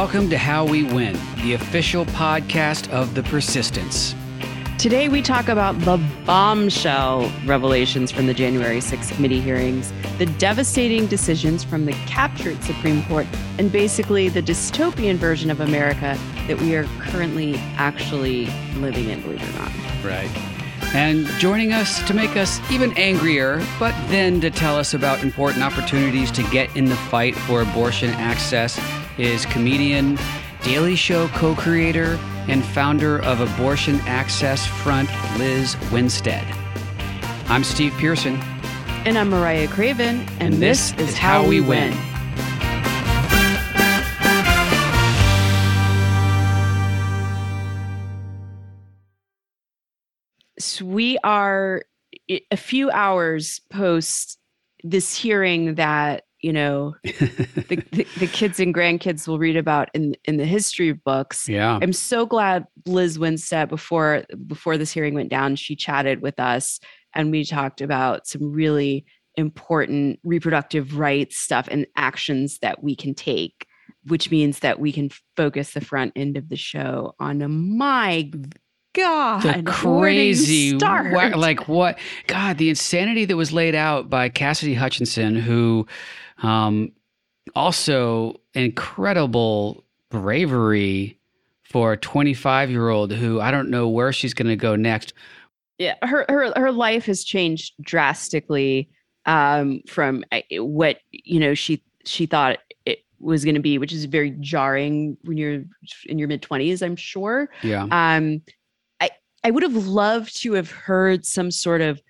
welcome to How We Win, the official podcast of The Persistence. Today, we talk about the bombshell revelations from the January 6th committee hearings, the devastating decisions from the captured Supreme Court, and basically the dystopian version of America that we are currently actually living in, believe it or not. Right. And joining us to make us even angrier, but then to tell us about important opportunities to get in the fight for abortion access is comedian, Daily Show co creator, and founder of Abortion Access Front, Lizz Winstead. I'm Steve Pearson. And I'm Mariah Craven, and, and this, this, is How, We win. win. So we are a few hours post this hearing that you know the, the, the, kids and grandkids will read about in in the history books. Yeah. I'm so glad lizz winstead before before this hearing went down she chatted with us and we talked about some really important reproductive rights stuff and actions that we can take which means that we can focus the front end of the show on my God, the crazy, like what? God, the insanity that was laid out by Cassidy Hutchinson, who um, also, incredible bravery for a 25 year old who I don't know where she's going to go next. Yeah, her her her life has changed drastically um, from uh, what you know she she thought it was going to be, which is very jarring when you're in your mid 20s. I'm sure. Yeah. Um, I would have loved to have heard some sort of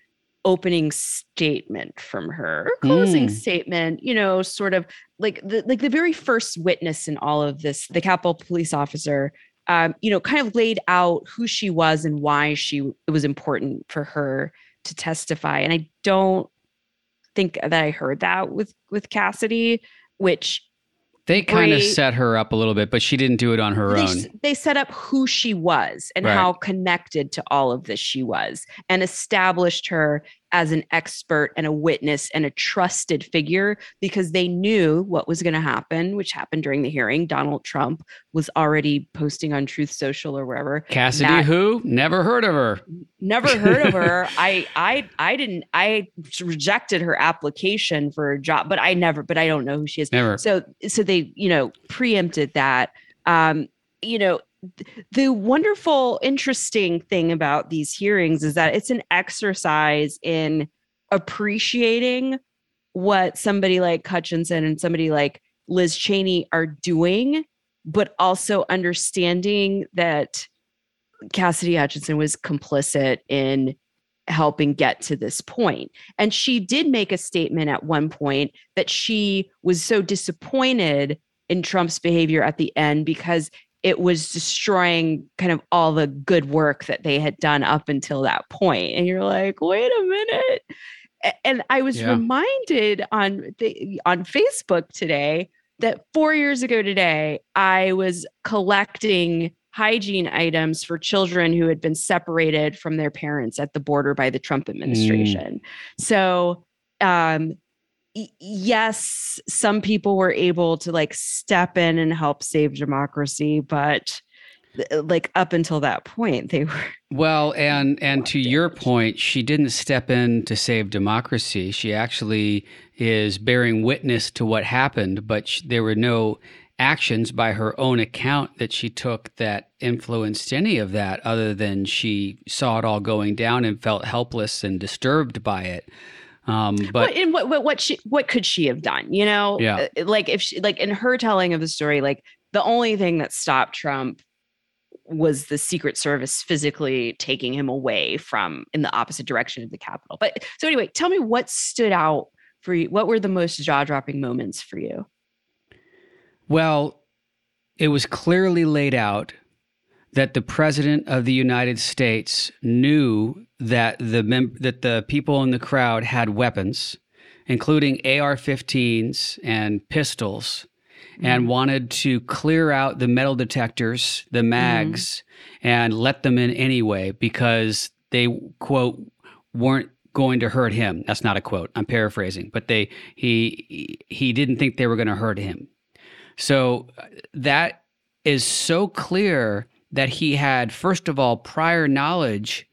opening statement from her closing mm. statement you know sort of like the like the very first witness in all of this the capitol police officer um you know kind of laid out who she was and why she it was important for her to testify and i don't think that i heard that with with cassidy which they kind of set her up a little bit, but she didn't do it on her they, own. They set up who she was and right. how connected to all of this she was and established her as an expert and a witness and a trusted figure because they knew what was going to happen, which happened during the hearing. Donald Trump was already posting on Truth Social or wherever. Cassidy, that, who never heard of her, never heard of her. I, I, I didn't. I rejected her application for a job, but I never. But I don't know who she is. Never. So, so they, you know, preempted that. Um, you know, the wonderful, interesting thing about these hearings is that it's an exercise in appreciating what somebody like Hutchinson and somebody like Liz Cheney are doing, but also understanding that Cassidy Hutchinson was complicit in helping get to this point. And she did make a statement at one point that she was so disappointed in Trump's behavior at the end because it was destroying kind of all the good work that they had done up until that point and you're like wait a minute and i was yeah. reminded on the, on facebook today that 4 years ago today i was collecting hygiene items for children who had been separated from their parents at the border by the Trump administration. Mm. So um, yes, some people were able to like step in and help save democracy, but uh, like up until that point they were well and and to your point she didn't step in to save democracy. She actually is bearing witness to what happened but she, there were no actions by her own account that she took that influenced any of that other than she saw it all going down and felt helpless and disturbed by it um, but what, what, what, what she, what could she have done? You know, yeah. Uh, like if she, like in her telling of the story, like the only thing that stopped Trump was the Secret Service physically taking him away from in the opposite direction of the Capitol. But so anyway, tell me what stood out for you. What were the most jaw dropping moments for you? Well, it was clearly laid out that the president of the United States knew that the mem- that the people in the crowd had weapons, including AR-15s and pistols, mm-hmm. and wanted to clear out the metal detectors, the mags, mm-hmm. and let them in anyway because they quote weren't going to hurt him. That's not a quote. I'm paraphrasing, but they he he didn't think they were going to hurt him. So uh, that is so clear that he had, first of all, prior knowledge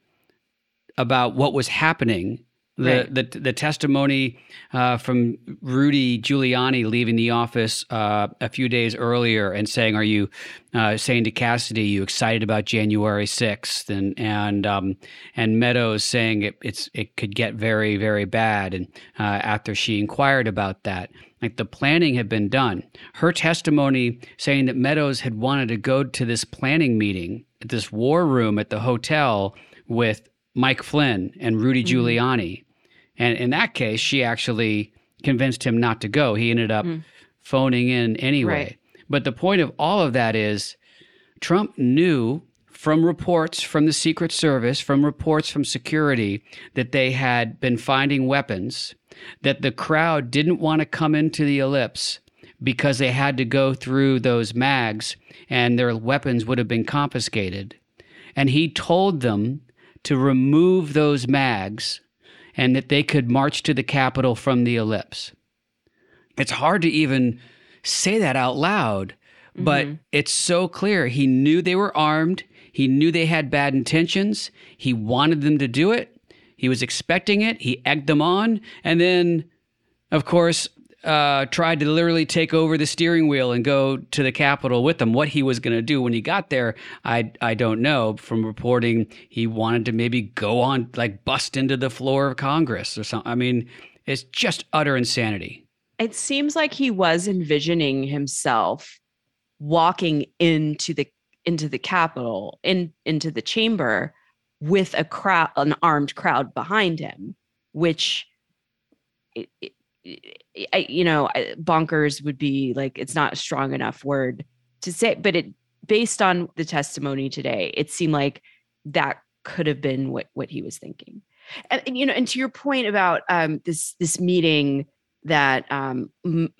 about what was happening the, Right. the the testimony uh, from Rudy Giuliani leaving the office uh, a few days earlier and saying, "Are you uh, saying to Cassidy, you excited about January 6th? And and um, and Meadows saying it, it's it could get very very bad. And uh, after she inquired about that, like the planning had been done. Her testimony saying that Meadows had wanted to go to this planning meeting at this war room at the hotel with Mike Flynn and Rudy Mm-hmm. Giuliani. And in that case, she actually convinced him not to go. He ended up phoning in anyway. Mm. Right. But the point of all of that is Trump knew from reports from the Secret Service, from reports from security, that they had been finding weapons, that the crowd didn't want to come into the ellipse because they had to go through those mags and their weapons would have been confiscated. And he told them to remove those mags and that they could march to the Capitol from the ellipse. It's hard to even say that out loud, but mm-hmm. it's so clear. He knew they were armed, he knew they had bad intentions, he wanted them to do it, he was expecting it, he egged them on, and then, of course, uh, tried to literally take over the steering wheel and go to the Capitol with them. What he was going to do when he got there, I I don't know. From reporting, he wanted to maybe go on like bust into the floor of Congress or something. I mean, it's just utter insanity. It seems like he was envisioning himself walking into the into the Capitol, in into the chamber with a crowd, an armed crowd behind him, which it, it, I, you know, bonkers would be like it's not a strong enough word to say, but it based on the testimony today, it seemed like that could have been what what he was thinking. And, and, you know, and to your point about um, this this meeting that um,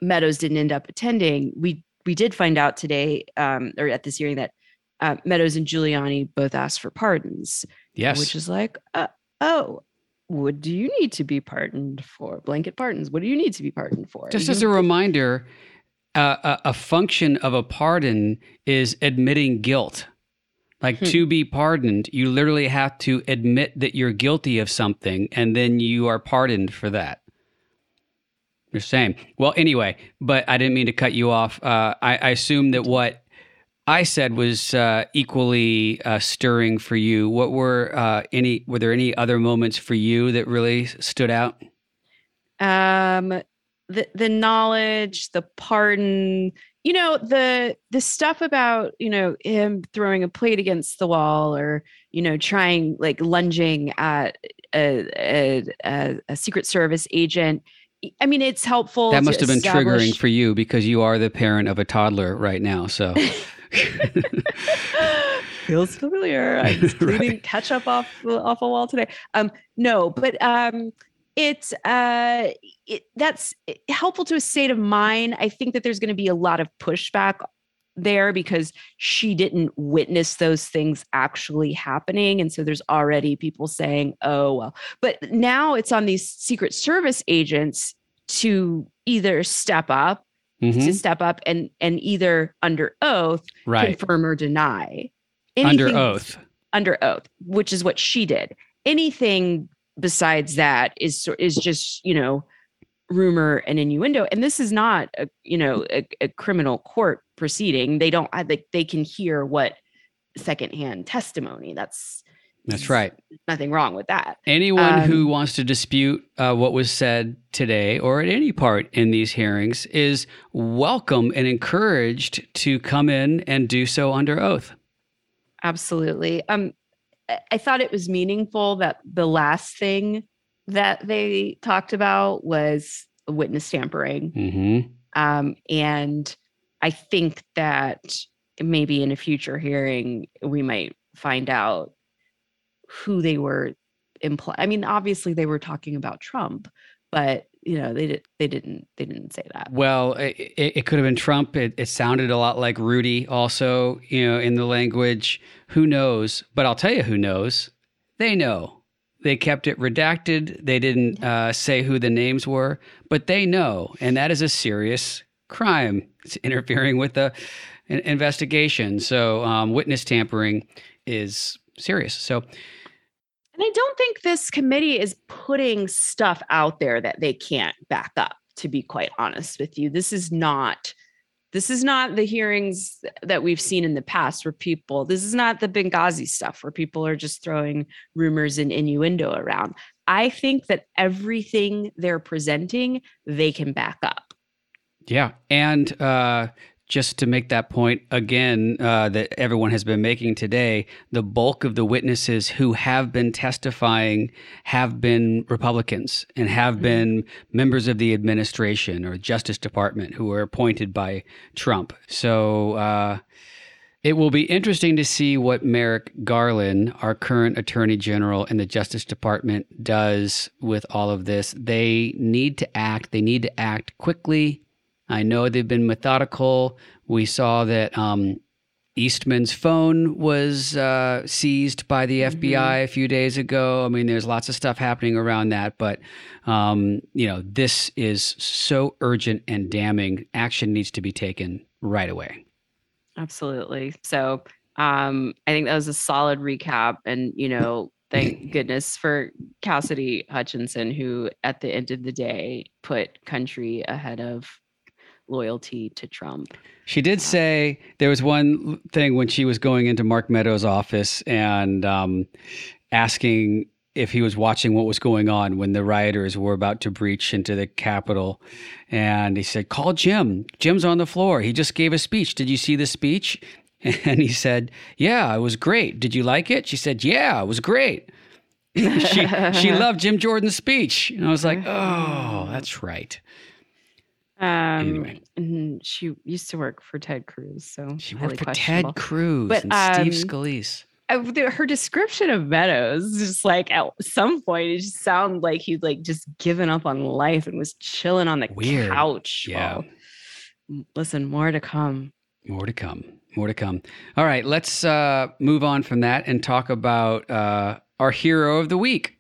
Meadows didn't end up attending, we we did find out today, um, or at this hearing, that uh, Meadows and Giuliani both asked for pardons, Yes. which is like, uh, oh, what do you need to be pardoned for? Blanket pardons. What do you need to be pardoned for? Just You as a reminder, uh, a, a function of a pardon is admitting guilt. Like Hmm. to be pardoned, you literally have to admit that you're guilty of something, and then you are pardoned for that. You're saying, well, anyway, but I didn't mean to cut you off. Uh, I, I assume that what I said was uh, equally uh, stirring for you. What were uh, any? Were there any other moments for you that really stood out? um the the knowledge the pardon you know the the stuff about you know him throwing a plate against the wall or you know trying like lunging at a a, a, a secret service agent i mean it's helpful That must have been triggering for you because you are the parent of a toddler right now. So, feels familiar. I was cleaning ketchup off off a wall today. Um, no, but um, it's uh, it, that's helpful to a state of mind. I think that there's going to be a lot of pushback there because she didn't witness those things actually happening, and so there's already people saying, "Oh well." But now it's on these Secret Service agents to either step up Mhm. to step up and and either under oath right. confirm or deny under oath. under oath which is what she did. Anything besides that is is just you know rumor and innuendo. And this is not a you know a, a criminal court proceeding. They don't I think they can hear what secondhand testimony. That's That's right. nothing wrong with that Anyone who Um, wants to dispute uh, what was said today or at any part in these hearings is welcome and encouraged to come in and do so under oath. Absolutely. Um, I- thought it was meaningful that the last thing that they talked about was witness tampering. hmm Um, and I think that maybe in a future hearing, we might find out who they were implying. I mean, obviously they were talking about Trump, but you know, they did they didn't they didn't say that. Well, it, it, it could have been Trump. It, it sounded a lot like Rudy, also, you know, in the language. Who knows? But I'll tell you who knows. They know. They kept it redacted. They didn't uh, say who the names were, but they know. And that is a serious crime. It's interfering with the investigation. So um, witness tampering is serious. So. And I don't think this committee is putting stuff out there that they can't back up, to be quite honest with you. This is not this is not the hearings that we've seen in the past where people this is not the Benghazi stuff where people are just throwing rumors and innuendo around. I think that everything they're presenting, they can back up. Yeah. And uh, just to make that point again uh, that everyone has been making today, the bulk of the witnesses who have been testifying have been Republicans and have mm-hmm. been members of the administration or Justice Department who were appointed by Trump. So uh, it will be interesting to see what Merrick Garland, our current Attorney General in the Justice Department, does with all of this. They need to act. They need to act quickly I know they've been methodical. We saw that um, Eastman's phone was uh, seized by the FBI mm-hmm. a few days ago. I mean, there's lots of stuff happening around that, but um, you know, this is so urgent and damning. Action needs to be taken right away. Absolutely. So, um, I think that was a solid recap, and you know, thank goodness for Cassidy Hutchinson, who at the end of the day put country ahead of loyalty to Trump. She did say there was one thing when she was going into Mark Meadows' office and um, asking if he was watching what was going on when the rioters were about to breach into the Capitol. And he said, Call Jim. Jim's on the floor. He just gave a speech. Did you see the speech? And he said, Yeah, it was great. Did you like it? She said, Yeah, it was great. she she loved Jim Jordan's speech. And I was like, Oh, that's right. Um, anyway. she used to work for Ted Cruz, so she worked for Ted Cruz but, and um, Steve Scalise. her description of Meadows, just like at some point, it just sounded like he'd like just given up on life and was chilling on the Weird. couch. Yeah. Well, listen, more to come. More to come. More to come. All right, let's uh, move on from that and talk about uh, our hero of the week.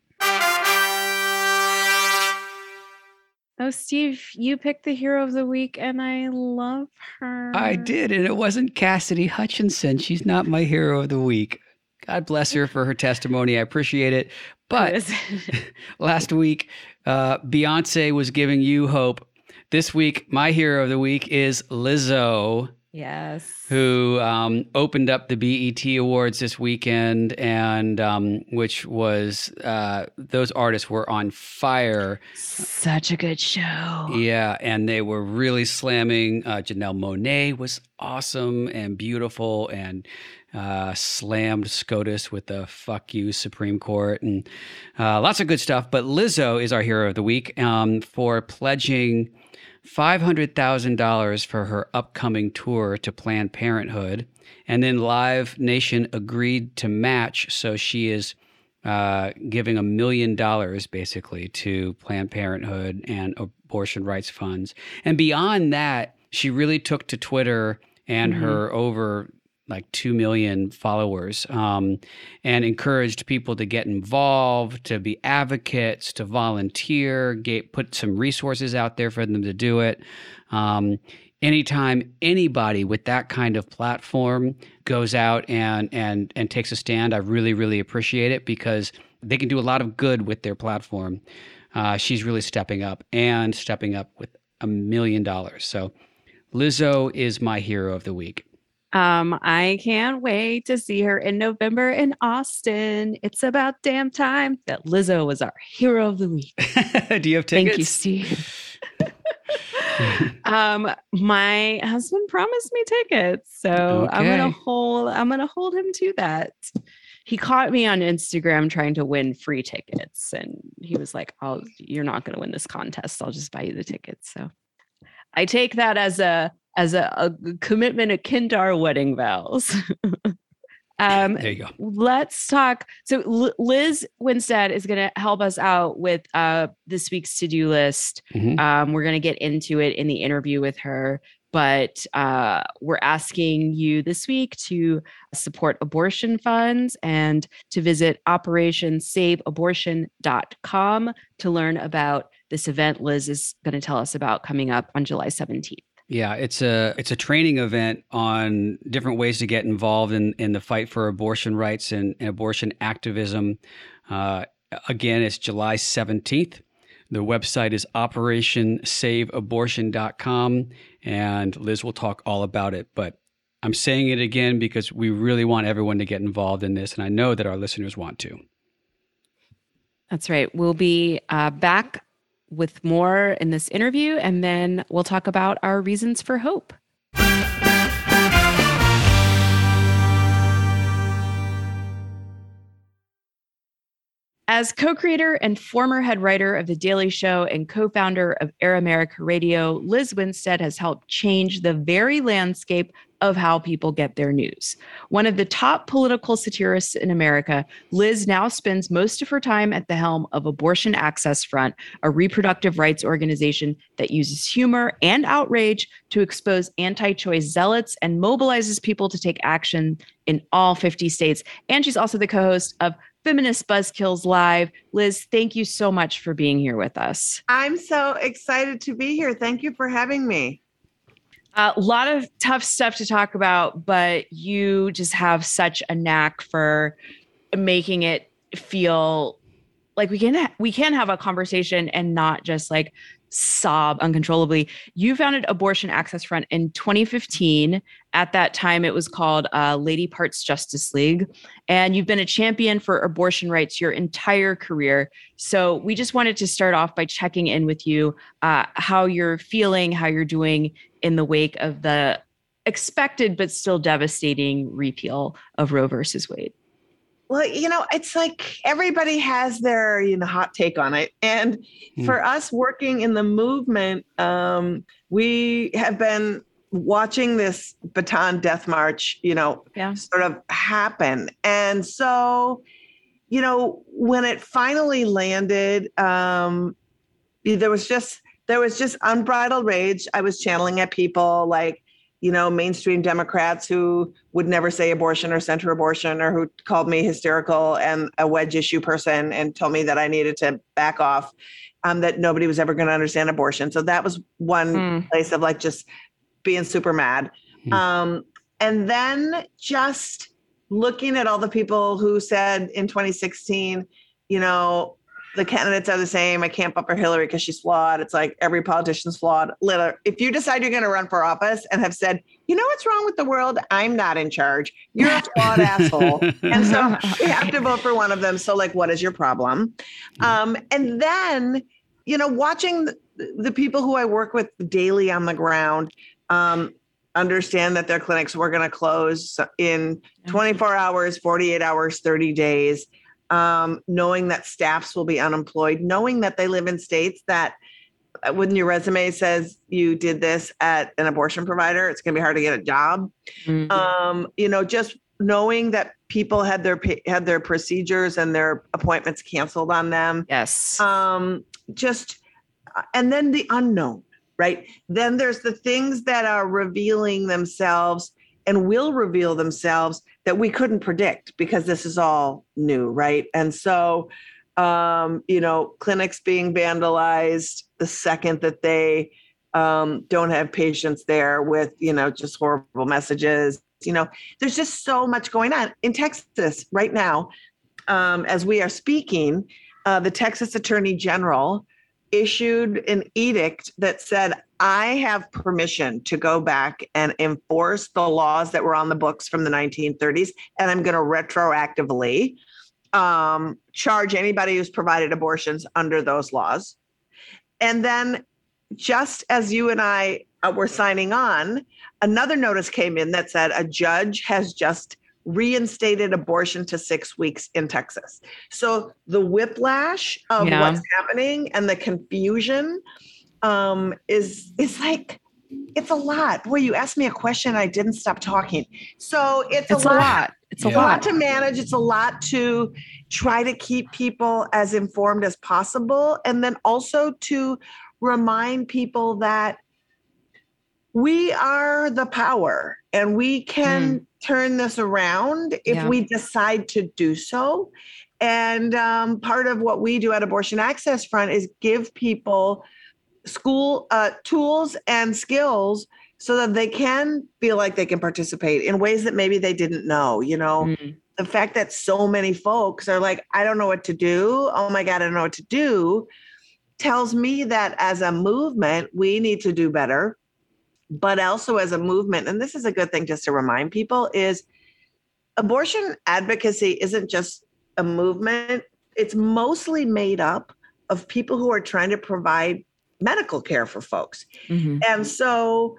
Oh, Steve, you picked the hero of the week, and I love her. I did, and it wasn't Cassidy Hutchinson. She's not my hero of the week. God bless her for her testimony. I appreciate it. But last week, uh, Beyonce was giving you hope. This week, my hero of the week is Lizzo. Yes. Who um, opened up the BET Awards this weekend, and um, which was uh, those artists were on fire. Such a good show. Yeah, and they were really slamming. Uh, Janelle Monáe was awesome and beautiful, and uh, slammed SCOTUS with the "fuck you" Supreme Court, and uh, lots of good stuff. But Lizzo is our hero of the week um, for pledging $500,000 for her upcoming tour to Planned Parenthood. And then Live Nation agreed to match. So she is uh, giving a million dollars basically to Planned Parenthood and abortion rights funds. And beyond that, she really took to Twitter and mm-hmm. her over like 2 million followers um, and encouraged people to get involved to be advocates to volunteer get, put some resources out there for them to do it. Um, anytime anybody with that kind of platform goes out and and and takes a stand i really really appreciate it because they can do a lot of good with their platform. Uh, she's really stepping up and stepping up with a million dollars. So lizzo is my hero of the week um, I can't wait to see her in November in Austin. It's about damn time that Lizzo was our hero of the week. Do you have tickets? Thank you, Steve. um, my husband promised me tickets, so okay. I'm gonna hold. I'm gonna hold him to that. He caught me on Instagram trying to win free tickets, and he was like, "Oh, you're not gonna win this contest. I'll just buy you the tickets." So I take that as a as a, a commitment akin to our wedding vows. um, there you go. Let's talk. So Lizz Winstead is going to help us out with uh, this week's to-do list. Mm-hmm. Um, we're going to get into it in the interview with her but uh, we're asking you this week to support abortion funds and to visit operationsaveabortion.com to learn about this event Lizz is going to tell us about coming up on July 17th. Yeah, it's a it's a training event on different ways to get involved in, in the fight for abortion rights and, and abortion activism. Uh, again, it's July 17th. The website is operationsaveabortion.com, and Lizz will talk all about it. But I'm saying it again because we really want everyone to get involved in this, and I know that our listeners want to. That's right. We'll be uh, back with more in this interview, and then we'll talk about our reasons for hope. As co creator and former head writer of The Daily Show and co founder of Air America Radio, Lizz Winstead has helped change the very landscape of how people get their news. One of the top political satirists in America, Lizz now spends most of her time at the helm of Abortion Access Front, a reproductive rights organization that uses humor and outrage to expose anti choice zealots and mobilizes people to take action in all 50 states. And she's also the co host of Feminist Buzzkills Live. Lizz, thank you so much for being here with us. I'm so excited to be here. Thank you for having me. A lot of tough stuff to talk about, but you just have such a knack for making it feel like we can we can have a conversation and not just like sob uncontrollably. You founded Abortion Access Front in 2015. At that time, it was called uh, Lady Parts Justice League. And you've been a champion for abortion rights your entire career. So we just wanted to start off by checking in with you uh, how you're feeling, how you're doing in the wake of the expected but still devastating repeal of Roe versus Wade. Well, you know, it's like everybody has their you know hot take on it, and mm. for us working in the movement, um, we have been watching this Bataan death march, you know, yeah. sort of happen, and so, you know, when it finally landed, um, there was just there was just unbridled rage. I was channeling at people like you know, mainstream Democrats who would never say abortion or center abortion or who called me hysterical and a wedge issue person and told me that I needed to back off, um, that nobody was ever going to understand abortion. So that was one mm. place of like just being super mad. Mm. Um, and then just looking at all the people who said in 2016, you know, the candidates are the same. I can't bump for Hillary because she's flawed. It's like every politician's flawed. If you decide you're going to run for office and have said, you know what's wrong with the world? I'm not in charge. You're a flawed asshole. And so we have to vote for one of them. So, like, what is your problem? Um, and then, you know, watching the, the, people who I work with daily on the ground, um, understand that their clinics were going to close in 24 hours, 48 hours, 30 days um, knowing that staffs will be unemployed, knowing that they live in states that uh, when your resume says you did this at an abortion provider, it's going to be hard to get a job. Mm-hmm. Um, you know, just knowing that people had their had their procedures and their appointments canceled on them. Yes. Um, just uh, and then the unknown, right? Then there's the things that are revealing themselves and will reveal themselves that we couldn't predict because this is all new, right? And so, um, you know, clinics being vandalized the second that they um, don't have patients there with, you know, just horrible messages. You know, there's just so much going on in Texas right now. Um, as we are speaking, uh, the Texas Attorney General issued an edict that said, I have permission to go back and enforce the laws that were on the books from the 1930s, and I'm going to retroactively um, charge anybody who's provided abortions under those laws. And then, just as you and I uh, were signing on, another notice came in that said a judge has just reinstated abortion to six weeks in Texas. So the whiplash of yeah. what's happening and the confusion um, is is like it's a lot. Boy, you asked me a question, I didn't stop talking. So it's, it's a, lot. a lot. It's a lot to manage. It's a lot to try to keep people as informed as possible, and then also to remind people that we are the power and we can mm turn this around if yeah. we decide to do so. And um, part of what we do at Abortion Access Front is give people school uh, tools and skills so that they can feel like they can participate in ways that maybe they didn't know you know mm. the fact that so many folks are like i don't know what to do oh my god i don't know what to do tells me that as a movement we need to do better but also as a movement and this is a good thing just to remind people is abortion advocacy isn't just a movement it's mostly made up of people who are trying to provide medical care for folks mm-hmm. and so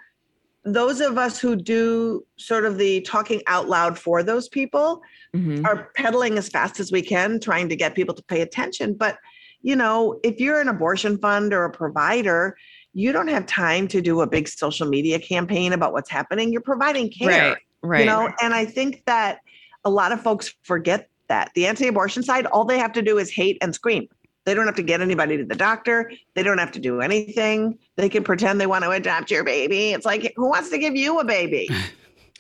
those of us who do sort of the talking out loud for those people mm-hmm. are pedaling as fast as we can trying to get people to pay attention but you know if you're an abortion fund or a provider you don't have time to do a big social media campaign about what's happening. You're providing care. Right. Right. You know, and I think that a lot of folks forget that. The anti-abortion side, all they have to do is hate and scream. They don't have to get anybody to the doctor. They don't have to do anything. They can pretend they want to adopt your baby. It's like, who wants to give you a baby?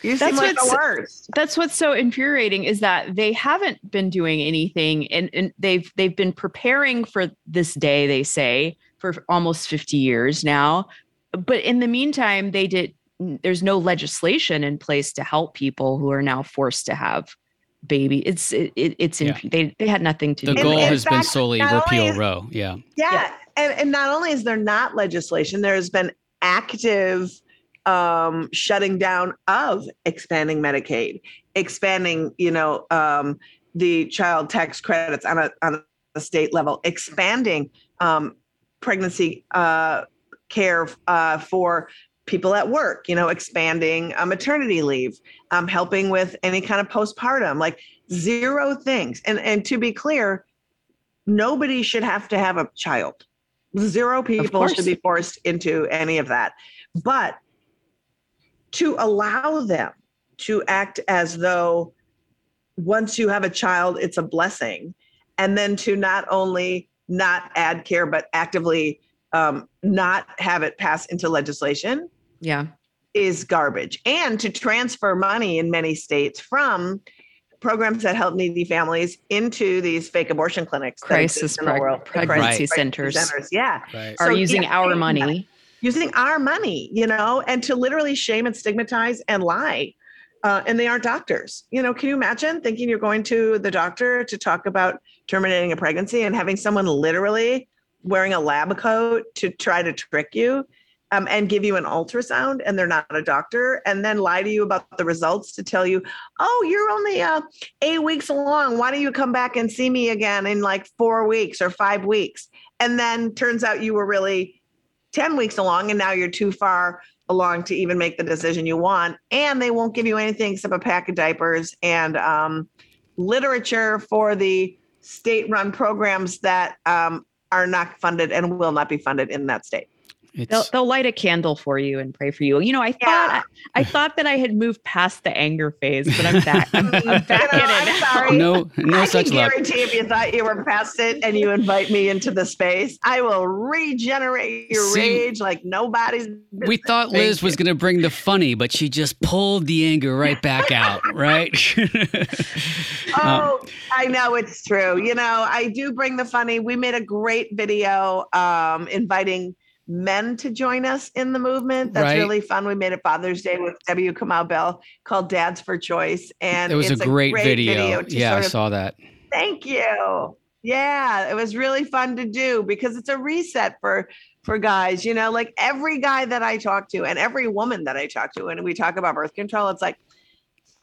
You seem that's like the worst. That's what's so infuriating is that they haven't been doing anything and, and they've they've been preparing for this day, they say, for almost 50 years now. But in the meantime, they did there's no legislation in place to help people who are now forced to have baby. It's it, it's in, yeah. they they had nothing to the do. The goal has fact, been solely repeal is, Roe. Yeah. yeah. Yeah. And and not only is there not legislation, there has been active um, shutting down of expanding Medicaid, expanding, you know, um, the child tax credits on a on a state level, expanding um, pregnancy uh, care uh, for people at work, you know, expanding uh, maternity leave, um, helping with any kind of postpartum, like zero things. And and to be clear, nobody should have to have a child. Zero people should be forced into any of that. But to allow them to act as though once you have a child, it's a blessing. And then to not only not add care, but actively um, not have it pass into legislation. Yeah. Is garbage. And to transfer money in many states from programs that help needy families into these fake abortion clinics, crisis preg- world, pregnancy right. centers. centers. Yeah. Right. Are so, using yeah, our money. Using our money, you know, and to literally shame and stigmatize and lie. Uh, and they aren't doctors. You know, can you imagine thinking you're going to the doctor to talk about terminating a pregnancy and having someone literally wearing a lab coat to try to trick you um, and give you an ultrasound and they're not a doctor and then lie to you about the results to tell you oh you're only uh, eight weeks along. Why don't you come back and see me again in like four weeks or five weeks? And then turns out you were really 10 weeks along and now you're too far along to even make the decision you want and they won't give you anything except a pack of diapers and um, literature for the state run programs that um, are not funded and will not be funded in that state. They'll, they'll, light a candle for you and pray for you. You know, I thought yeah. I, I, thought that I had moved past the anger phase, but I'm back. I'm, I'm back you know, in it. I'm sorry. No, no I such can luck. guarantee if you thought you were past it and you invite me into the space, I will regenerate your See, rage like nobody's. We thought Lizz was going to bring the funny, but she just pulled the anger right back out. Right? oh, um, I know it's true. You know, I do bring the funny. We made a great video um, inviting men to join us in the movement. That's right. really fun. We made a Father's Day with W. Kamau Bell called Dads for Choice. And it was a great, a great, video. video yeah, I saw that. Thank you. Yeah, it was really fun to do because it's a reset for for guys, you know, like every guy that I talk to and every woman that I talk to and we talk about birth control, it's like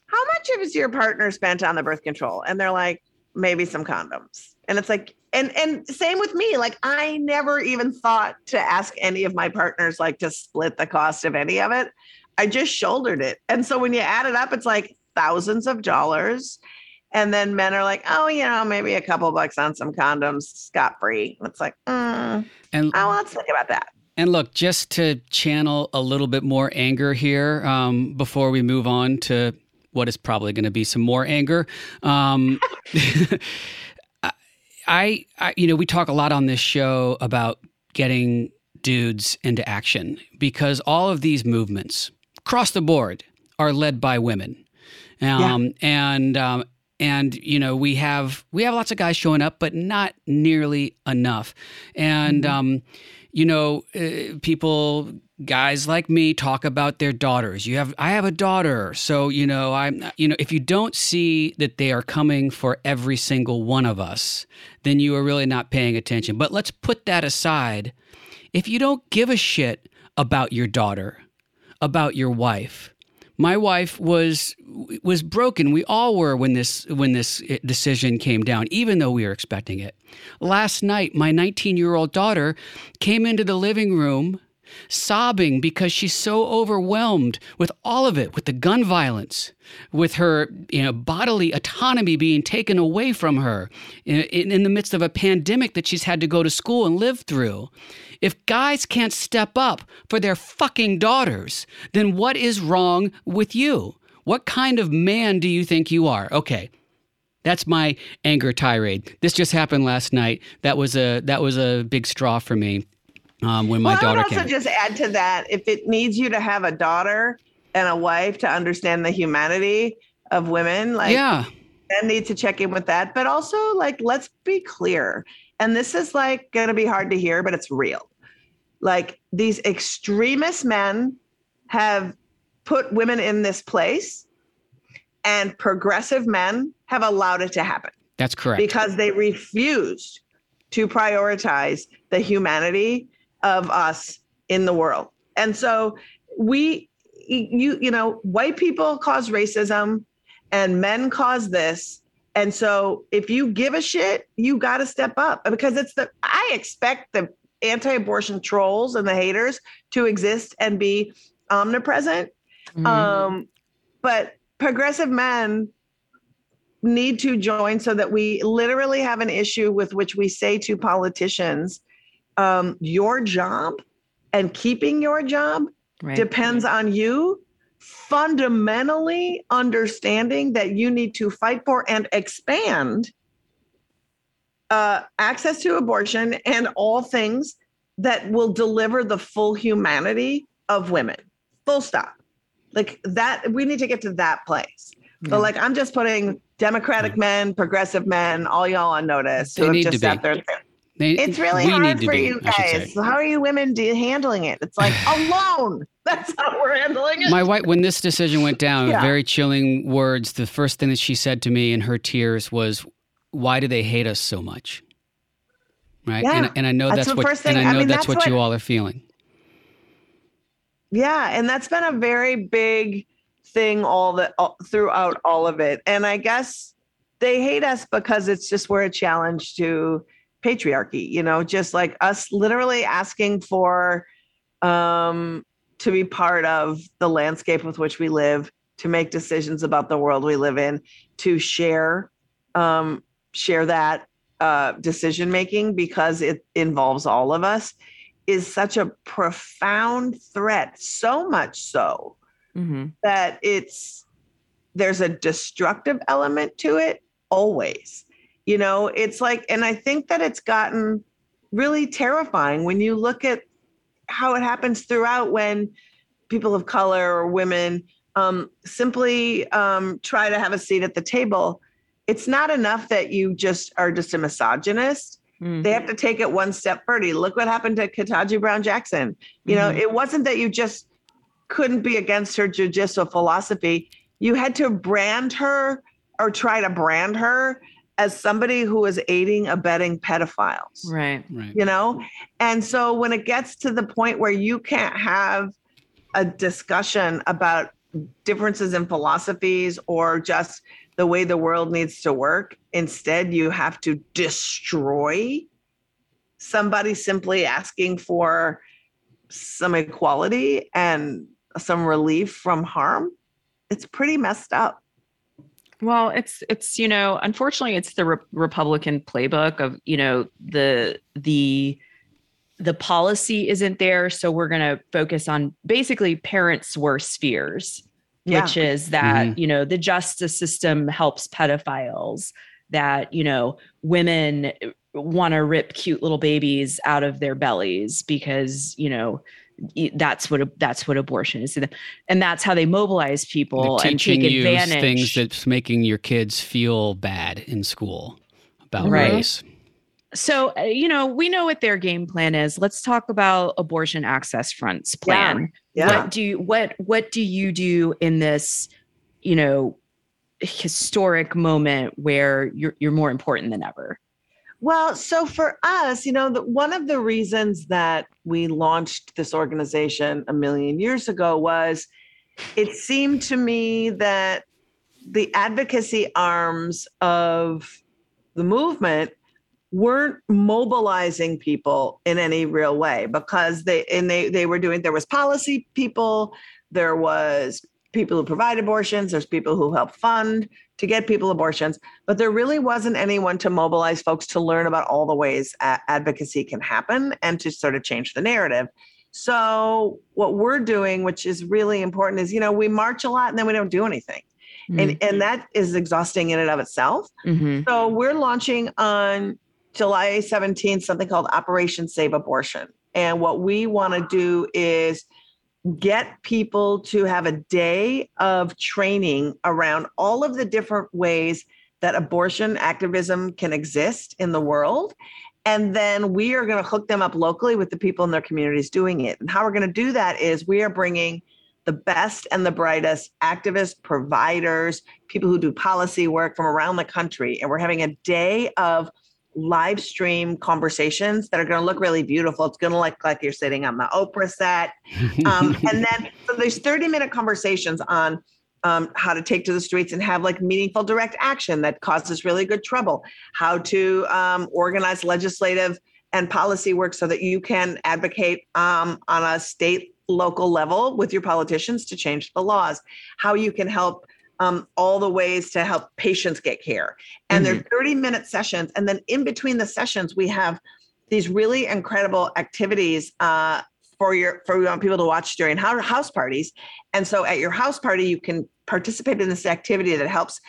how much of is your partner spent on the birth control? And they're like maybe some condoms. And it's like and and same with me like i never even thought to ask any of my partners like to split the cost of any of it. I just shouldered it. And so when you add it up it's like thousands of dollars. And then men are like oh you know maybe a couple bucks on some condoms scot free it's like mm, and i let's think about that. And look, just to channel a little bit more anger here um, before we move on to what is probably going to be some more anger. Um, I, I, you know, we talk a lot on this show about getting dudes into action because all of these movements across the board are led by women. Um, yeah. And um, and you know we have we have lots of guys showing up, but not nearly enough. And Mm-hmm. um, you know, uh, people guys like me talk about their daughters. You have I have a daughter, so you know I'm you know if you don't see that they are coming for every single one of us, then you are really not paying attention. But let's put that aside. If you don't give a shit about your daughter, about your wife, my wife was was broken. We all were when this when this decision came down, even though we were expecting it. Last night, my 19 year old daughter came into the living room sobbing because she's so overwhelmed with all of it, with the gun violence, with her you know, bodily autonomy being taken away from her in, in, the midst of a pandemic that she's had to go to school and live through. If guys can't step up for their fucking daughters, then what is wrong with you? What kind of man do you think you are? Okay. That's my anger tirade. This just happened last night. That was a that was a big straw for me um, when my well, daughter I would also came. just add to that if it needs you to have a daughter and a wife to understand the humanity of women, like yeah, then need to check in with that. But also, like, let's be clear. And this is like going to be hard to hear, but it's real. Like, these extremist men have put women in this place, and progressive men have allowed it to happen that's correct. because they refused to prioritize the humanity of us in the world. And so we you you know white people cause racism and men cause this and so if you give a shit you got to step up because it's the I expect the anti-abortion trolls and the haters to exist and be omnipresent Mhm. um, but progressive men need to join so that we literally have an issue with which we say to politicians, um, your job and keeping your job right. depends on you fundamentally understanding that you need to fight for and expand uh, access to abortion and all things that will deliver the full humanity of women. Full stop. Like that, we need to get to that place. Yeah. But like, I'm just putting Democratic men, progressive men, all y'all on notice. They who have just sat there. They- It's really hard for be, you guys. How are you women de- handling it? It's like alone. That's how we're handling it. My wife, when this decision went down, Yeah. very chilling words. The first thing that she said to me in her tears was, "Why do they hate us so much?" Right, Yeah. and, and I know That's that's, the what, first and thing- I I know mean, that's, that's what, you all are feeling. Yeah, and that's been a very big thing all the all, throughout all of it. And I guess they hate us because it's just we're a challenge to patriarchy, you know, just like us literally asking for um to be part of the landscape with which we live, to make decisions about the world we live in, to share um share that uh decision making because it involves all of us is such a profound threat, so much so Mhm. that it's there's a destructive element to it always. You know, it's like, and I think that it's gotten really terrifying when you look at how it happens throughout when people of color or women um, simply um, try to have a seat at the table. It's not enough that you just are just a misogynist Mhm. they have to take it one step further. Look what happened to Ketanji Brown Jackson. You know, Mhm. it wasn't that you just couldn't be against her judicial philosophy. You had to brand her or try to brand her as somebody who is aiding, abetting pedophiles Right. Right. you know and so when it gets to the point where you can't have a discussion about differences in philosophies or just the way the world needs to work instead you have to destroy somebody simply asking for some equality and some relief from harm it's pretty messed up Well, it's it's you know, unfortunately, it's the re- Republican playbook of you know the the the policy isn't there, so we're going to focus on basically parents' worst fears, Yeah. which is that Mhm. you know the justice system helps pedophiles, that you know women want to rip cute little babies out of their bellies because you know that's what that's what abortion is and that's how they mobilize people They're and take you advantage. things that's making your kids feel bad in school about Right. race. So uh, you know we know what their game plan is. Let's talk about abortion access front's plan. Yeah. what do you what what do you do in this you know historic moment where you're you're more important than ever Well, so for us, you know, the, one of the reasons that we launched this organization a million years ago was it seemed to me that the advocacy arms of the movement weren't mobilizing people in any real way because they and they they were doing there was policy people there was people who provide abortions there's people who help fund to get people abortions but there really wasn't anyone to mobilize folks to learn about all the ways a- advocacy can happen and to sort of change the narrative so what we're doing which is really important is you know we march a lot and then we don't do anything and and that is exhausting in and of itself Mhm. so we're launching on July 17th something called Operation Save Abortion. And what we want to do is get people to have a day of training around all of the different ways that abortion activism can exist in the world. And then we are going to hook them up locally with the people in their communities doing it. And how we're going to do that is we are bringing the best and the brightest activists, providers, people who do policy work from around the country. And we're having a day of live stream conversations that are going to look really beautiful. It's going to look like you're sitting on the Oprah set. Um, and then so there's 30 minute conversations on um, how to take to the streets and have like meaningful direct action that causes really good trouble, how to um, organize legislative and policy work so that you can advocate um, on a state local level with your politicians to change the laws, how you can help um, all the ways to help patients get care. And they're 30 minute sessions. And then in between the sessions, we have these really incredible activities uh, for your for you want people to watch during house parties. And so at your house party, you can participate in this activity that helps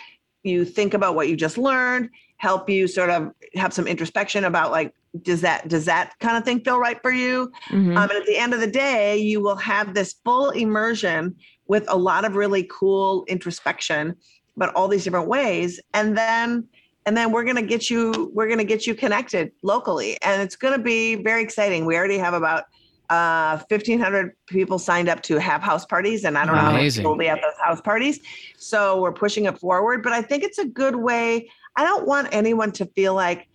you think about what you just learned, help you sort of have some introspection about like, does that does that kind of thing feel right for you? Mhm. Um, and at the end of the day, you will have this full immersion with a lot of really cool introspection but all these different ways. And then and then we're gonna get you, we're gonna get you connected locally. And it's gonna be very exciting. We already have about uh 1500 people signed up to have house parties and i don't know how many Amazing. people will be at those house parties so we're pushing it forward but i think it's a good way i don't want anyone to feel like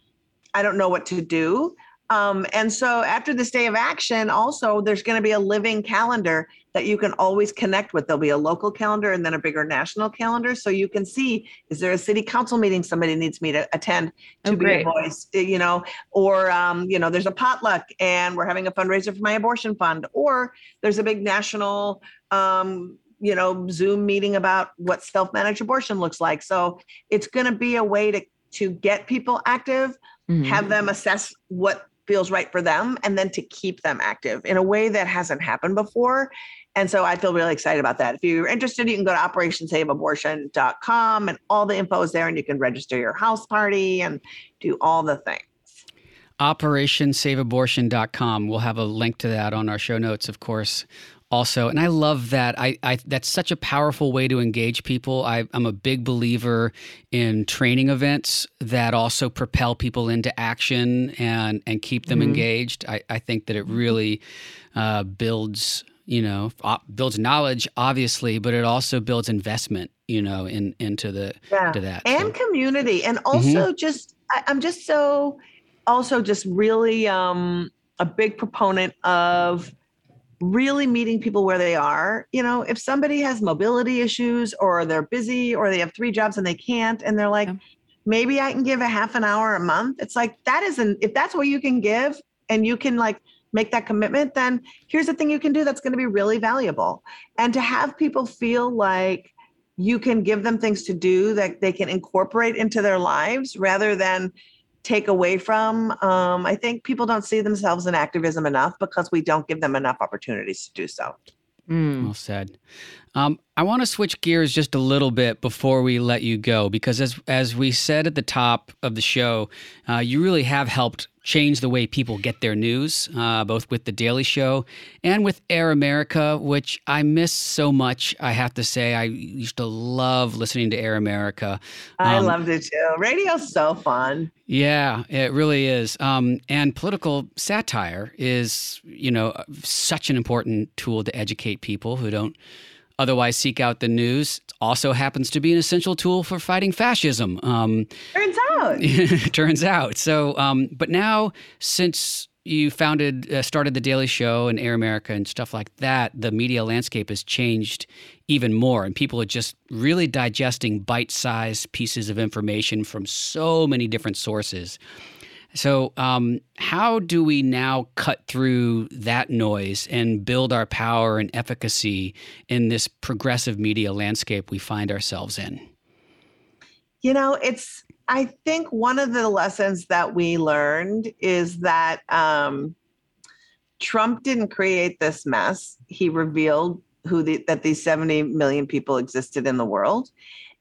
i don't know what to do um, and so after this day of action, also there's going to be a living calendar that you can always connect with. There'll be a local calendar and then a bigger national calendar. So you can see, is there a city council meeting somebody needs me to attend to Oh, be great. a voice, eh, you know, or, um, you know, there's a potluck and we're having a fundraiser for my abortion fund, or there's a big national, um, you know, Zoom meeting about what self-managed abortion looks like. So it's going to be a way to, to get people active, Mhm. have them assess what feels right for them and then to keep them active in a way that hasn't happened before. And so I feel really excited about that. If you're interested, you can go to operationsaveabortion.com and all the info is there and you can register your house party and do all the things. operationsaveabortion.com we'll have a link to that on our show notes of course also and i love that. I, I that's such a powerful way to engage people. I, i'm a big believer in training events that also propel people into action and and keep them Mhm. engaged. I, I think that it really uh, builds you know builds knowledge obviously but it also builds investment you know in into the Yeah. to that So- and community. And also just I, i'm just so also just really um a big proponent of really meeting people where they are. You know if somebody has mobility issues or they're busy or they have three jobs and they can't and they're like Yeah. maybe i can give a half an hour a month. It's like that isn't if that's what you can give and you can like make that commitment then here's the thing you can do that's going to be really valuable. And to have people feel like you can give them things to do that they can incorporate into their lives rather than take away from. Um, I think people don't see themselves in activism enough because we don't give them enough opportunities to do so. Mm. Well said. Um, I want to switch gears just a little bit before we let you go, because as as we said at the top of the show, uh, you really have helped change the way people get their news, uh, both with the Daily Show and with Air America, which I miss so much. I have to say, I used to love listening to Air America. Um, I loved it too. Radio's so fun. Yeah, it really is. Um, and political satire is, you know, such an important tool to educate people who don't otherwise seek out the news. It also happens to be an essential tool for fighting fascism. Um, turns out. turns out. So, um, but now since you founded, uh, started the Daily Show and Air America and stuff like that, the media landscape has changed even more, and people are just really digesting bite-sized pieces of information from so many different sources. So, um, how do we now cut through that noise and build our power and efficacy in this progressive media landscape we find ourselves in? You know, it's, I think one of the lessons that we learned is that um, Trump didn't create this mess. He revealed who the, that these 70 million people existed in the world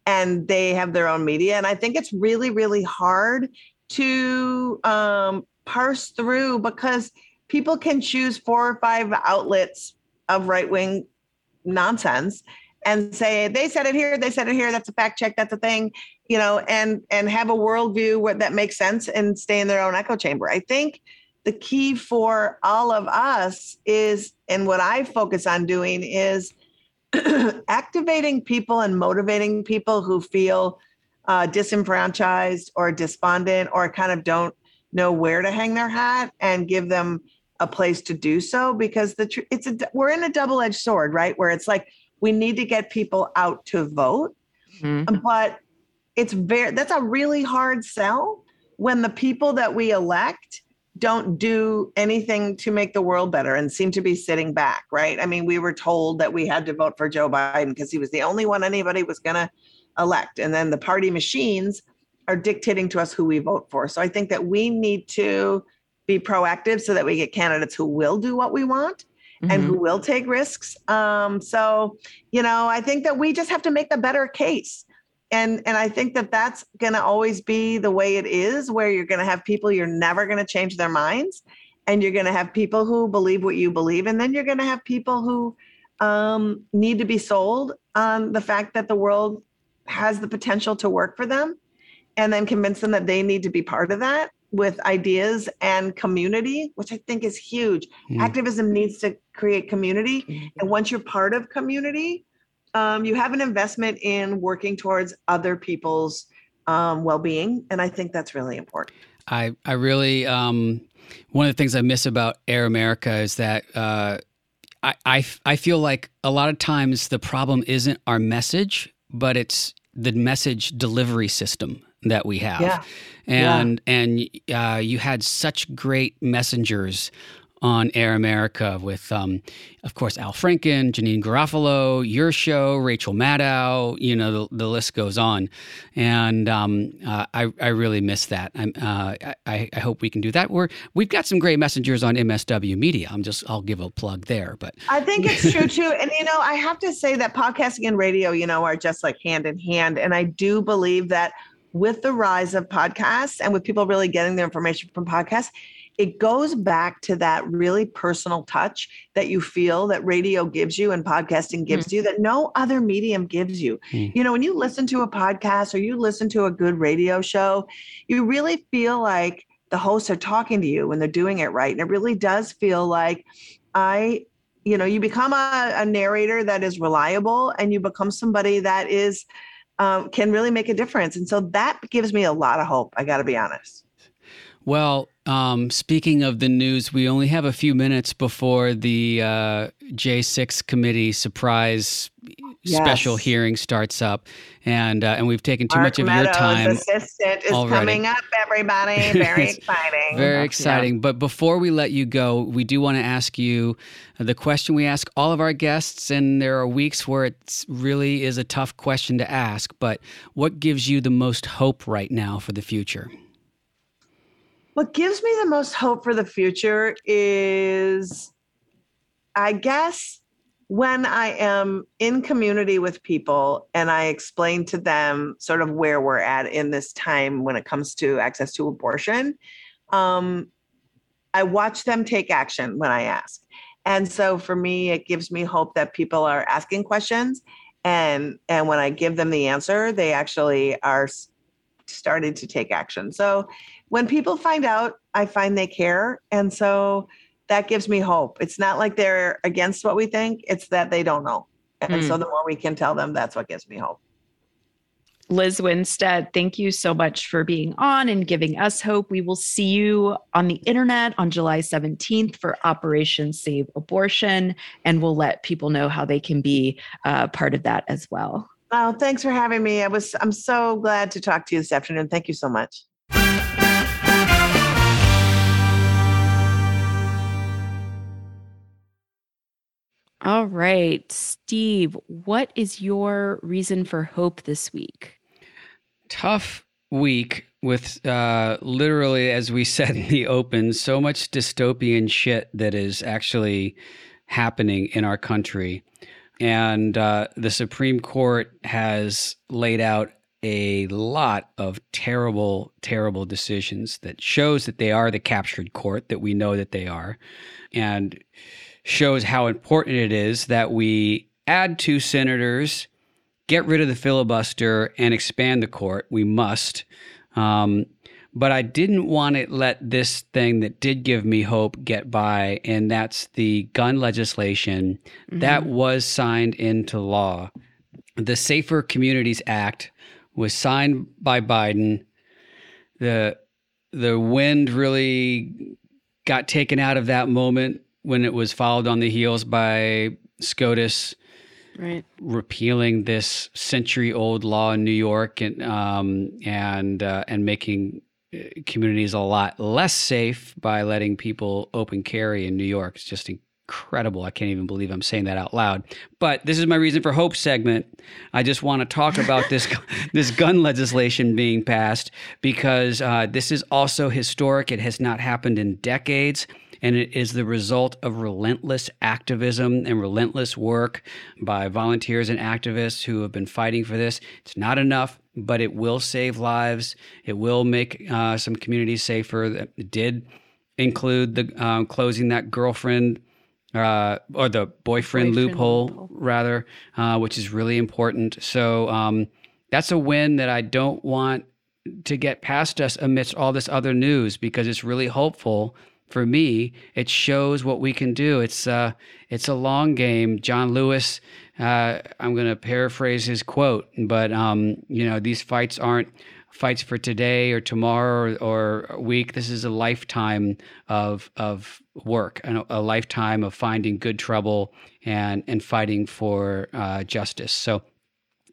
and they have their own media. And I think it's really, really hard to um, parse through because people can choose four or five outlets of right wing nonsense and say they said it here, they said it here. That's a fact check. That's a thing, you know, and and have a worldview where that makes sense and stay in their own echo chamber. I think the key for all of us is, and what I focus on doing is activating people and motivating people who feel uh, disenfranchised or despondent or kind of don't know where to hang their hat and give them a place to do so because the tr- it's a we're in a double-edged sword right where it's like we need to get people out to vote mm-hmm. but it's very that's a really hard sell when the people that we elect don't do anything to make the world better and seem to be sitting back right i mean we were told that we had to vote for joe biden because he was the only one anybody was going to elect. And then the party machines are dictating to us who we vote for. So I think that we need to be proactive so that we get candidates who will do what we want mm-hmm. and who mm-hmm. will take risks. Um, so, you know, I think that we just have to make the better case. And, and I think that that's going to always be the way it is, where you're going to have people you're never going to change their minds, and you're going to have people who believe what you believe, and then you're going to have people who um, need to be sold on the fact that the world has the potential to work for them and then convince them that they need to be part of that with ideas and community, which I think is huge. Mm. Activism needs to create community. Mm-hmm. And once you're part of community, um, you have an investment in working towards other people's um, well-being. And I think that's really important. I, I really, um, one of the things I miss about Air America is that uh, I, I, I feel like a lot of times the problem isn't our message, but it's the message delivery system that we have. Yeah. And yeah. and uh, you had such great messengers on Air America with, um, of course, Al Franken, Janeane Garofalo, your show, Rachel Maddow. You know, the, the list goes on, and um, uh, I, I really miss that. I'm, uh, I, I hope we can do that. We're we've got some great messengers on MSW Media. I'm just I'll give a plug there, but I think it's true too. And you know, I have to say that podcasting and radio, you know, are just like hand in hand, and I do believe that with the rise of podcasts and with people really getting their information from podcasts it goes back to that really personal touch that you feel that radio gives you and podcasting gives mm. you that no other medium gives you. Mm. You know, when you listen to a podcast or you listen to a good radio show, you really feel like the hosts are talking to you when they're doing it right. And it really does feel like I, you know, you become a, a narrator that is reliable and you become somebody that is um, can really make a difference. And so that gives me a lot of hope. I got to be honest. Well, um, speaking of the news, we only have a few minutes before the uh, J6 committee surprise yes. special hearing starts up, and uh, and we've taken too Mark much of Meadows, your time. Assistant is already. coming up, everybody. Very exciting. Very exciting. Yeah. But before we let you go, we do want to ask you the question we ask all of our guests, and there are weeks where it really is a tough question to ask. But what gives you the most hope right now for the future? What gives me the most hope for the future is, I guess, when I am in community with people and I explain to them sort of where we're at in this time when it comes to access to abortion, um, I watch them take action when I ask. And so for me, it gives me hope that people are asking questions. And, and when I give them the answer, they actually are started to take action. So when people find out, I find they care. And so that gives me hope. It's not like they're against what we think, it's that they don't know. And mm. so the more we can tell them, that's what gives me hope. Lizz Winstead, thank you so much for being on and giving us hope. We will see you on the internet on July 17th for Operation Save Abortion, and we'll let people know how they can be uh, part of that as well. Oh, thanks for having me. I was I'm so glad to talk to you this afternoon. Thank you so much. All right, Steve, what is your reason for hope this week? Tough week with uh, literally, as we said in the open, so much dystopian shit that is actually happening in our country. And uh, the Supreme Court has laid out a lot of terrible, terrible decisions that shows that they are the captured court that we know that they are. And shows how important it is that we add two senators, get rid of the filibuster, and expand the court. We must. Um, but I didn't want to let this thing that did give me hope get by, and that's the gun legislation mm-hmm. that was signed into law. The Safer Communities Act was signed by Biden. The the wind really got taken out of that moment when it was followed on the heels by SCOTUS right. repealing this century-old law in New York and um, and uh, and making communities a lot less safe by letting people open carry in New York. It's just incredible. I can't even believe I'm saying that out loud. But this is my reason for hope segment. I just want to talk about this this gun legislation being passed because uh, this is also historic. It has not happened in decades and it is the result of relentless activism and relentless work by volunteers and activists who have been fighting for this. It's not enough, but it will save lives. It will make uh, some communities safer. It did include the um, closing that girlfriend uh, or the boyfriend, boyfriend loophole, loophole, rather, uh, which is really important. So um, that's a win that I don't want to get past us amidst all this other news because it's really hopeful for me, it shows what we can do. It's uh, it's a long game. John Lewis, uh, I'm going to paraphrase his quote, but um, you know these fights aren't fights for today or tomorrow or, or a week. This is a lifetime of of work, a, a lifetime of finding good trouble and and fighting for uh, justice. So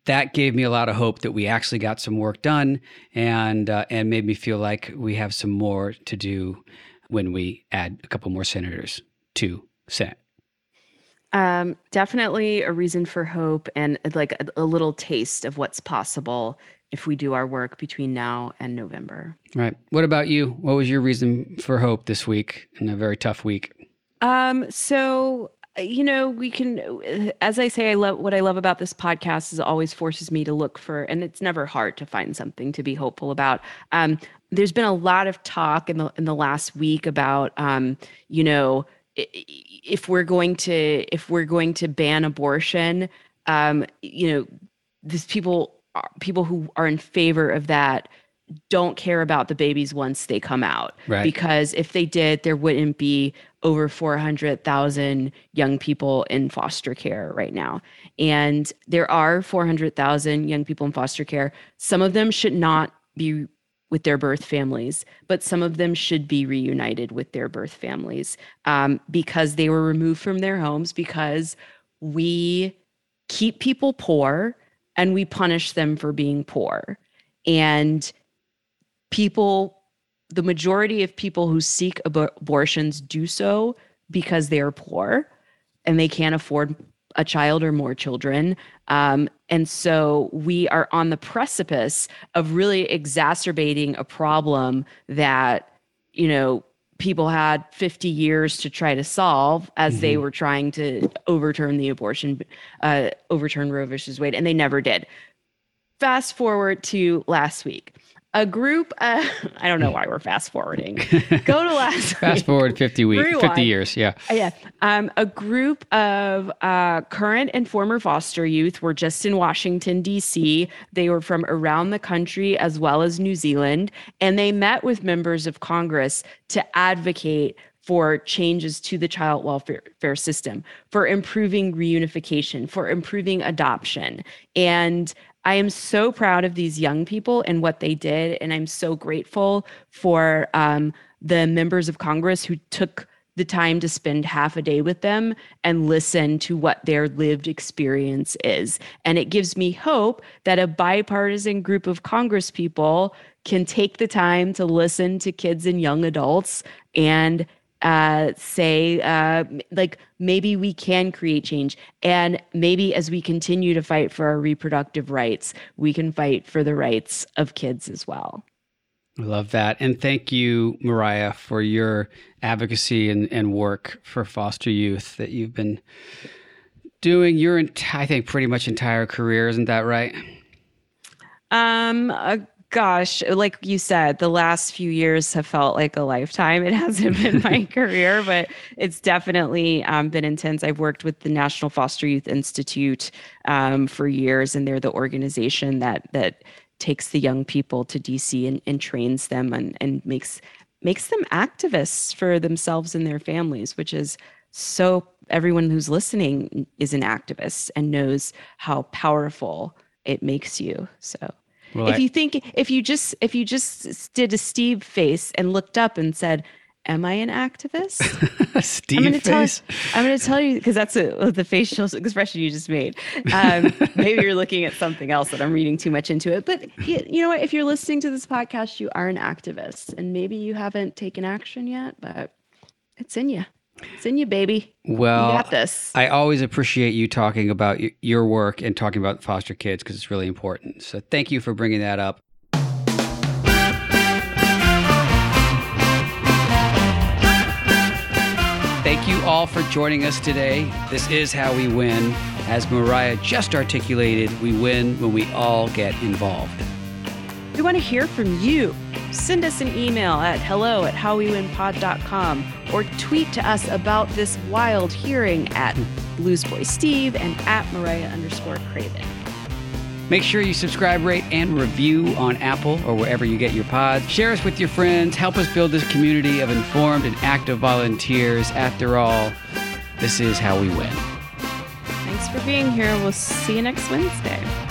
that gave me a lot of hope that we actually got some work done and uh, and made me feel like we have some more to do when we add a couple more senators to Senate? Um, definitely a reason for hope and like a, a, little taste of what's possible if we do our work between now and November. Right. What about you? What was your reason for hope this week in a very tough week? Um, so you know we can as i say i love what i love about this podcast is always forces me to look for and it's never hard to find something to be hopeful about. Um, there's been a lot of talk in the in the last week about um, you know if we're going to if we're going to ban abortion um, you know these people people who are in favor of that don't care about the babies once they come out right. because if they did there wouldn't be over 400,000 young people in foster care right now and there are 400,000 young people in foster care some of them should not be with their birth families, but some of them should be reunited with their birth families um, because they were removed from their homes because we keep people poor and we punish them for being poor. And people, the majority of people who seek ab- abortions do so because they are poor and they can't afford a child or more children. Um, and so we are on the precipice of really exacerbating a problem that, you know, people had 50 years to try to solve as mm-hmm. they were trying to overturn the abortion, uh, overturn Roe versus Wade, and they never did. Fast forward to last week a group uh, i don't know why we're fast forwarding. Go to last fast forward 50 weeks 50 years yeah. Uh, yeah. Um, a group of uh, current and former foster youth were just in washington d.c they were from around the country as well as new zealand and they met with members of congress to advocate for changes to the child welfare system, for improving reunification, for improving adoption. And I am so proud of these young people and what they did. And I'm so grateful for um, the members of Congress who took the time to spend half a day with them and listen to what their lived experience is. And it gives me hope that a bipartisan group of Congress people can take the time to listen to kids and young adults and uh, say uh, like maybe we can create change. And maybe as we continue to fight for our reproductive rights we can fight for the rights of kids as well. I love that. And thank you mariah for your advocacy and, and work for foster youth that you've been doing your entire i think pretty much entire career. Isn't that right? Um gosh, like you said, the last few years have felt like a lifetime. It hasn't been my career, but it's definitely um, been intense. I've worked with the National Foster Youth Institute um, for years, and they're the organization that that takes the young people to DC and, and trains them and, and makes makes them activists for themselves and their families, which is so everyone who's listening is an activist and knows how powerful it makes you. So well, if I, you think if you just if you just did a Steve face and looked up and said, "Am I an activist?" Steve I'm face. Tell, I'm going to tell you because that's a, the facial expression you just made. Um, maybe you're looking at something else that I'm reading too much into it. But you, you know what? If you're listening to this podcast, you are an activist, and maybe you haven't taken action yet, but it's in you. It's in you, baby. Well, you got this. I always appreciate you talking about your work and talking about foster kids because it's really important. So thank you for bringing that up. Thank you all for joining us today. This is how we win. As Mariah just articulated, we win when we all get involved. We want to hear from you. Send us an email at hello at howwewinpod.com or tweet to us about this wild hearing at Bluesboy Steve and at Mariah underscore Craven. Make sure you subscribe, rate, and review on Apple or wherever you get your pods. Share us with your friends. Help us build this community of informed and active volunteers. After all, this is how we win. Thanks for being here. We'll see you next Wednesday.